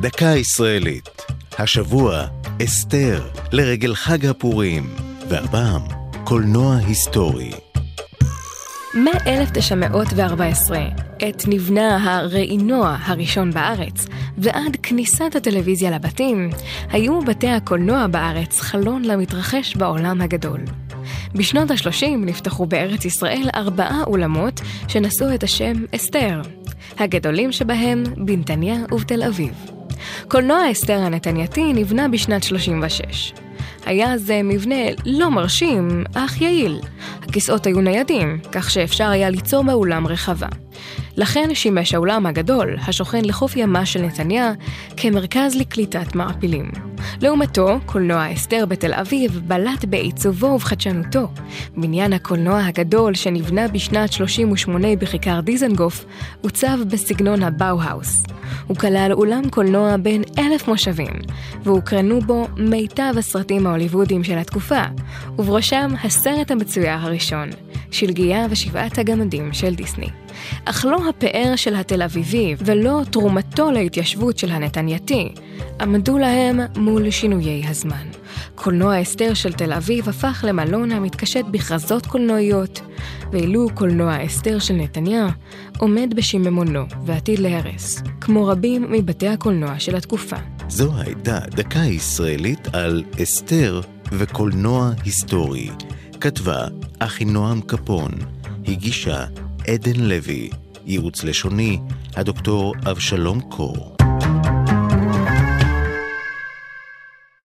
דקה ישראלית. השבוע, אסתר, לרגל חג הפורים, והפעם, קולנוע היסטורי. מ-1914, עת נבנה הראינוע הראשון בארץ, ועד כניסת הטלוויזיה לבתים, היו בתי הקולנוע בארץ חלון למתרחש בעולם הגדול. בשנות ה-30 נפתחו בארץ ישראל ארבעה אולמות שנשאו את השם אסתר, הגדולים שבהם בנתניה ובתל אביב. קולנוע אסתר הנתנייתי נבנה בשנת 36. היה זה מבנה לא מרשים, אך יעיל. הכיסאות היו ניידים, כך שאפשר היה ליצור באולם רחבה. לכן שימש האולם הגדול, השוכן לחוף ימה של נתניה, כמרכז לקליטת מעפילים. לעומתו, קולנוע אסתר בתל אביב בלט בעיצובו ובחדשנותו. בניין הקולנוע הגדול שנבנה בשנת 38 בכיכר דיזנגוף, עוצב בסגנון הבאו-האוס. הוא כלל אולם קולנוע בין אלף מושבים, והוקרנו בו מיטב הסרטים ההוליוודיים של התקופה, ובראשם הסרט המצויר הראשון, שלגיה ושבעת הגמדים של דיסני. אך לא הפאר של התל אביבי ולא תרומתו להתיישבות של הנתנייתי עמדו להם מול שינויי הזמן. קולנוע אסתר של תל אביב הפך למלון המתקשט בכרזות קולנועיות, ואילו קולנוע אסתר של נתניה עומד בשיממונו ועתיד להרס, כמו רבים מבתי הקולנוע של התקופה. זו הייתה דקה ישראלית על אסתר וקולנוע היסטורי. כתבה אחינועם קפון, הגישה עדן לוי, ייעוץ לשוני, הדוקטור אבשלום קור.